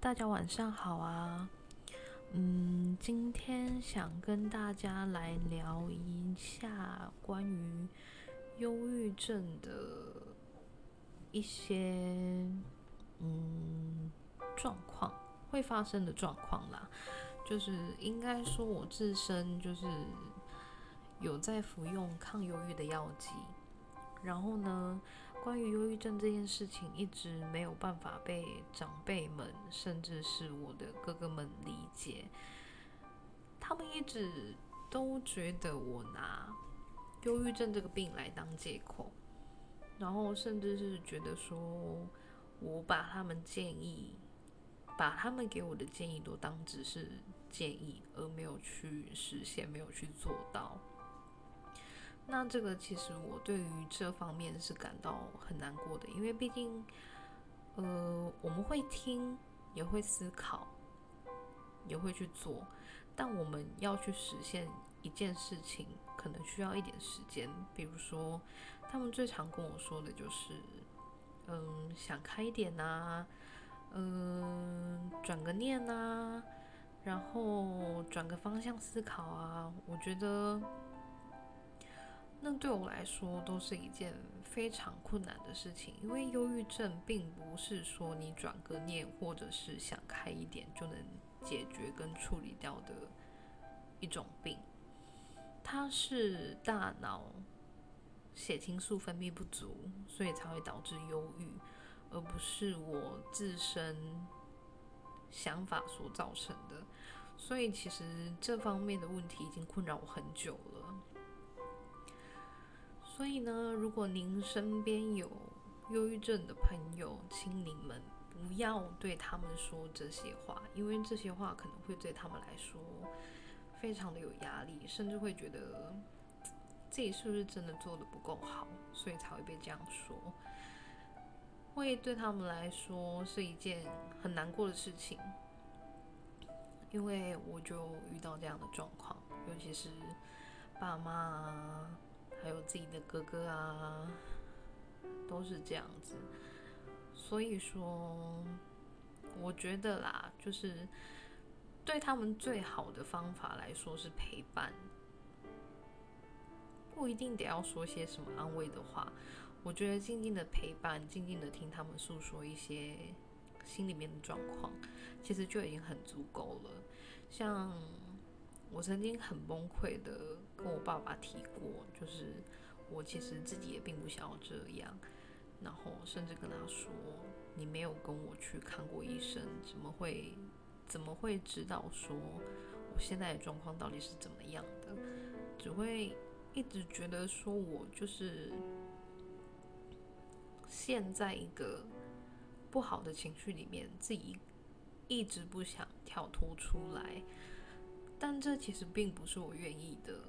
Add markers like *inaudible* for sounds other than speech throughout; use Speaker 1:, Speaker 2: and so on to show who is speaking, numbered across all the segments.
Speaker 1: 大家晚上好啊。嗯，今天想跟大家来聊一下关于忧郁症的一些嗯状况，会发生的状况啦。就是应该说，我自身就是有在服用抗忧郁的药剂，然后呢。关于忧郁症这件事情，一直没有办法被长辈们，甚至是我的哥哥们理解。他们一直都觉得我拿忧郁症这个病来当借口，然后甚至是觉得说我把他们建议，把他们给我的建议都当只是建议，而没有去实现，没有去做到。那这个其实我对于这方面是感到很难过的，因为毕竟，呃，我们会听，也会思考，也会去做，但我们要去实现一件事情，可能需要一点时间。比如说，他们最常跟我说的就是，嗯，想开一点呐，嗯，转个念呐，然后转个方向思考啊。我觉得。那对我来说都是一件非常困难的事情，因为忧郁症并不是说你转个念或者是想开一点就能解决跟处理掉的一种病，它是大脑血清素分泌不足，所以才会导致忧郁，而不是我自身想法所造成的。所以其实这方面的问题已经困扰我很久了。所以呢，如果您身边有忧郁症的朋友，请你们不要对他们说这些话，因为这些话可能会对他们来说非常的有压力，甚至会觉得自己是不是真的做的不够好，所以才会被这样说，会对他们来说是一件很难过的事情。因为我就遇到这样的状况，尤其是爸妈。还有自己的哥哥啊，都是这样子。所以说，我觉得啦，就是对他们最好的方法来说是陪伴，不一定得要说些什么安慰的话。我觉得静静的陪伴，静静的听他们诉说一些心里面的状况，其实就已经很足够了。像。我曾经很崩溃的跟我爸爸提过，就是我其实自己也并不想要这样，然后甚至跟他说：“你没有跟我去看过医生，怎么会怎么会知道说我现在的状况到底是怎么样的？只会一直觉得说我就是陷在一个不好的情绪里面，自己一直不想跳脱出来。”但这其实并不是我愿意的，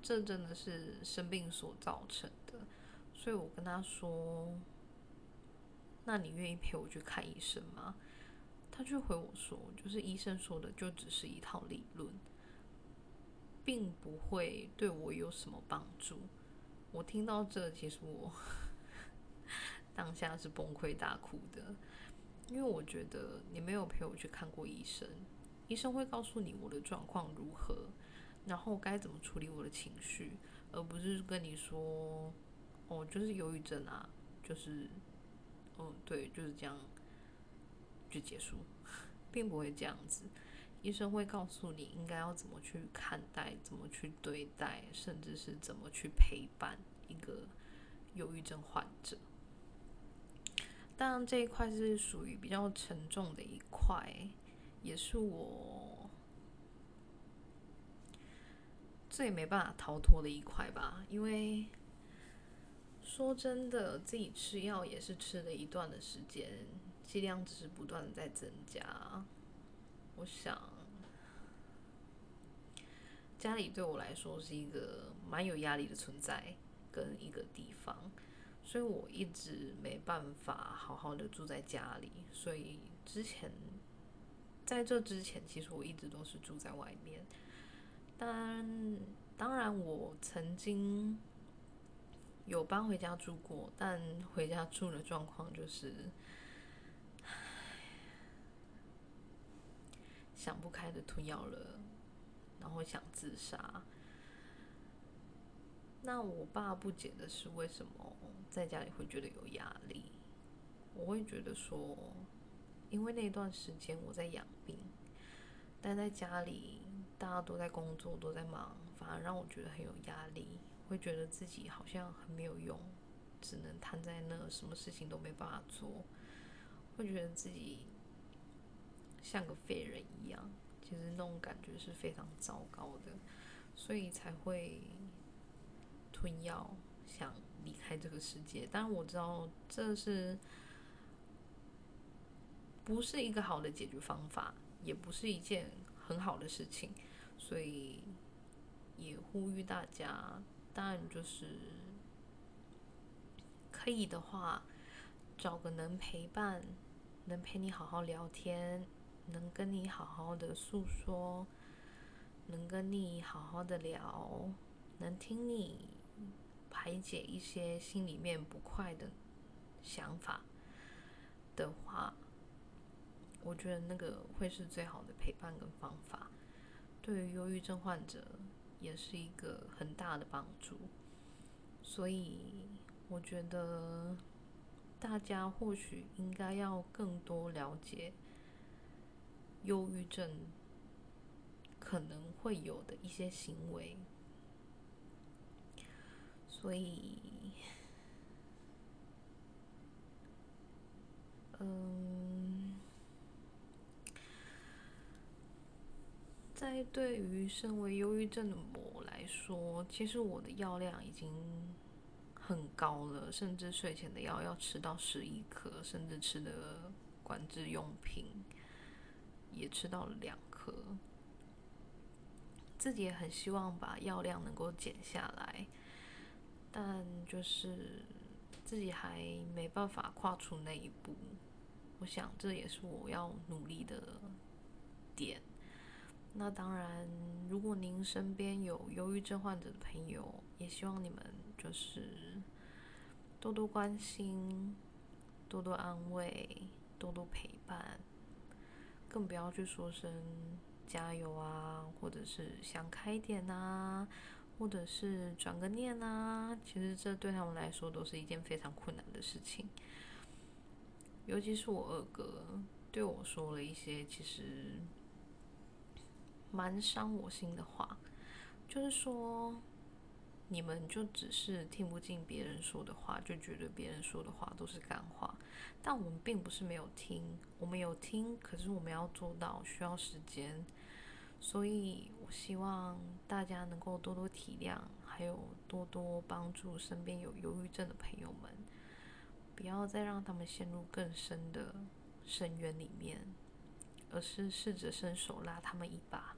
Speaker 1: 这真的是生病所造成的，所以我跟他说：“那你愿意陪我去看医生吗？”他却回我说：“就是医生说的，就只是一套理论，并不会对我有什么帮助。”我听到这，其实我 *laughs* 当下是崩溃大哭的，因为我觉得你没有陪我去看过医生。医生会告诉你我的状况如何，然后该怎么处理我的情绪，而不是跟你说，哦，就是忧郁症啊，就是，嗯，对，就是这样就结束，*laughs* 并不会这样子。医生会告诉你应该要怎么去看待，怎么去对待，甚至是怎么去陪伴一个忧郁症患者。当然，这一块是属于比较沉重的一块。也是我最没办法逃脱的一块吧，因为说真的，自己吃药也是吃了一段的时间，剂量只是不断的在增加。我想家里对我来说是一个蛮有压力的存在跟一个地方，所以我一直没办法好好的住在家里，所以之前。在这之前，其实我一直都是住在外面。但当然，我曾经有搬回家住过，但回家住的状况就是，想不开的吞药了，然后想自杀。那我爸不解的是，为什么在家里会觉得有压力？我会觉得说，因为那段时间我在养病，但在家里大家都在工作，都在忙，反而让我觉得很有压力，会觉得自己好像很没有用，只能瘫在那，什么事情都没办法做，会觉得自己像个废人一样。其实那种感觉是非常糟糕的，所以才会。吞药想离开这个世界，但我知道这是不是一个好的解决方法，也不是一件很好的事情，所以也呼吁大家，当然就是可以的话，找个能陪伴、能陪你好好聊天、能跟你好好的诉说、能跟你好好的聊、能听你。排解一些心里面不快的想法的话，我觉得那个会是最好的陪伴跟方法，对于忧郁症患者也是一个很大的帮助。所以我觉得大家或许应该要更多了解忧郁症可能会有的一些行为。所以，嗯，在对于身为忧郁症的我来说，其实我的药量已经很高了，甚至睡前的药要吃到十一颗，甚至吃的管制用品也吃到了两颗。自己也很希望把药量能够减下来。但就是自己还没办法跨出那一步，我想这也是我要努力的点。那当然，如果您身边有忧郁症患者的朋友，也希望你们就是多多关心、多多安慰、多多陪伴，更不要去说声加油啊，或者是想开点啊。或者是转个念啊，其实这对他们来说都是一件非常困难的事情。尤其是我二哥对我说了一些其实蛮伤我心的话，就是说你们就只是听不进别人说的话，就觉得别人说的话都是干话。但我们并不是没有听，我们有听，可是我们要做到需要时间。所以，我希望大家能够多多体谅，还有多多帮助身边有忧郁症的朋友们，不要再让他们陷入更深的深渊里面，而是试着伸手拉他们一把，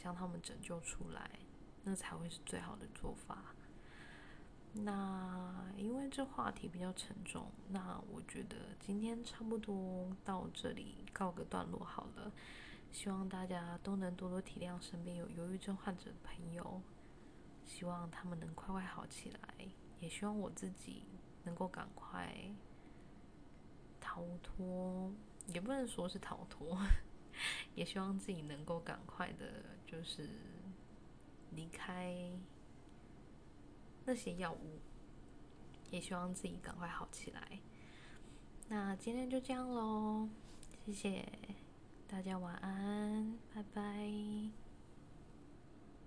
Speaker 1: 将他们拯救出来，那才会是最好的做法。那因为这话题比较沉重，那我觉得今天差不多到这里告个段落好了。希望大家都能多多体谅身边有忧郁症患者的朋友，希望他们能快快好起来，也希望我自己能够赶快逃脱，也不能说是逃脱，也希望自己能够赶快的，就是离开那些药物，也希望自己赶快好起来。那今天就这样喽，谢谢。大家晚安，拜拜。